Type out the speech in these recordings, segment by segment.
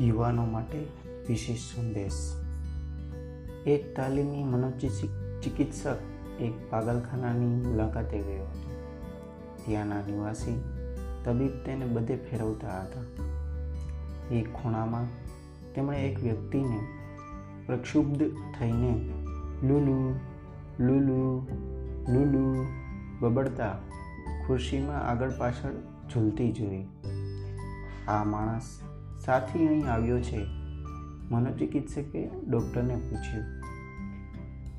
યુવાનો માટે વિશેષ સંદેશ. એક તાલીમી મનોચિકિત્સક એક પાગલખાનાની મુલાકાતે ગયો હતો. ત્યાંના નિવાસી તબીબ તેને બધે ફેરવતા હતા. એક ખૂણામાં તેમણે એક વ્યક્તિને પ્રક્ષુબ્ધ થઈને લુલુ લુલુ લુલુ બબડતા ખુરશીમાં આગળ પાછળ ઝૂલતી જોઈ. આ માણસ સાથી અહીં આવ્યો છે. મનોચિકિત્સકે ડૉક્ટરને પૂછ્યું.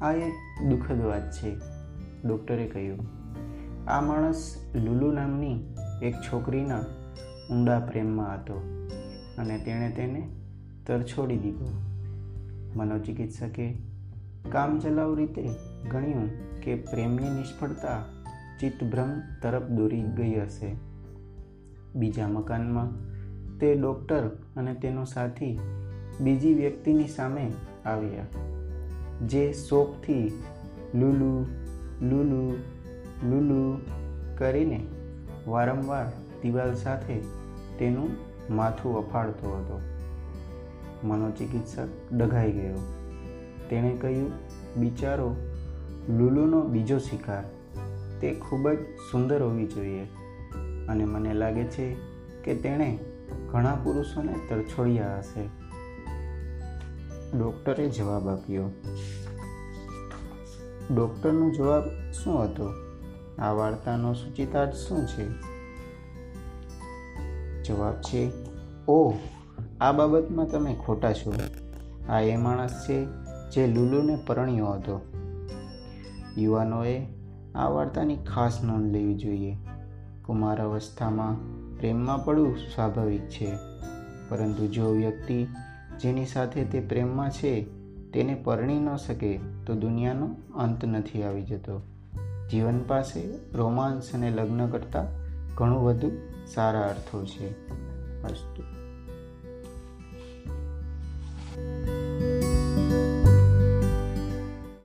આ એક દુઃખદ વાત છે, ડૉક્ટરે કહ્યું. આ માણસ લુલુ નામની એક છોકરીના ઊંડા પ્રેમમાં હતો અને તેણે તેને તરછોડી દીધો. મનોચિકિત્સકે કામચલાઉ રીતે ગણ્યું કે પ્રેમની નિષ્ફળતા ચિત્તભ્રમ તરફ દોરી ગઈ હશે. બીજા મકાનમાં તે ડૉક્ટર અને તેનો સાથી બીજી વ્યક્તિની સામે આવ્યા. જે શોખથી લુલુ લુલુ લુલુ કરીને વારંવાર દિવાલ સાથે તેનું માથું અફાળતો હતો. મનોચિકિત્સક ડઘાઈ ગયો. તેણે કહ્યું, બિચારો લુલુનો બીજો શિકાર. તે ખૂબ જ સુંદર હોવી જોઈએ. અને મને લાગે છે કે તેણે ઘણા પુરુષોને તરછોડ્યા હશે. ડૉક્ટરે જવાબ આપ્યો. ડૉક્ટરનો જવાબ શું હતો? આ વાર્તાનો સૂચિતાર્થ શું છે? જવાબ છે ઓ આ બાબતમાં તમે ખોટા છો. આ એ માણસ છે જે લુલુને પરણ્યો હતો. યુવાનોએ આ વાર્તાની ખાસ નોંધ લેવી જોઈએ. કુમાર અવસ્થામાં પ્રેમમાં પડવું સ્વાભાવિક છે. પરંતુ જો વ્યક્તિ જેની સાથે તે પ્રેમમાં છે, તેને પરણી ન શકે, તો દુનિયાનો અંત નથી આવી જતો. જીવન પાસે રોમાન્સ અને લગ્ન કરતાં ઘણું વધુ સારા અર્થો છે. અસ્તુ